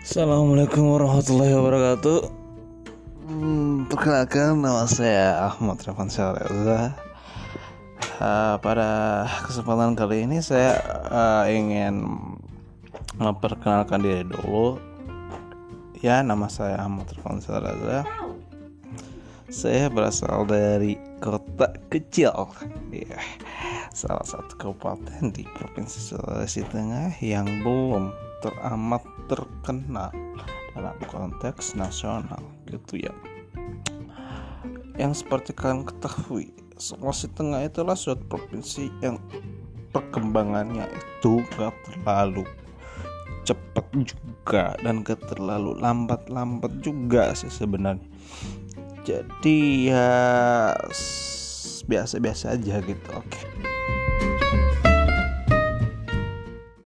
Assalamualaikum warahmatullahi wabarakatuh. Hmm, perkenalkan nama saya Ahmad Revan Reza. Uh, pada kesempatan kali ini saya uh, ingin memperkenalkan diri dulu. Ya, nama saya Ahmad Revan Reza. Saya berasal dari kota kecil, ya, salah satu kabupaten di provinsi Sulawesi Tengah yang belum teramat terkenal dalam konteks nasional gitu ya yang seperti kalian ketahui Sulawesi Tengah itulah suatu provinsi yang perkembangannya itu gak terlalu cepat juga dan gak terlalu lambat-lambat juga sih sebenarnya jadi ya biasa-biasa aja gitu oke okay.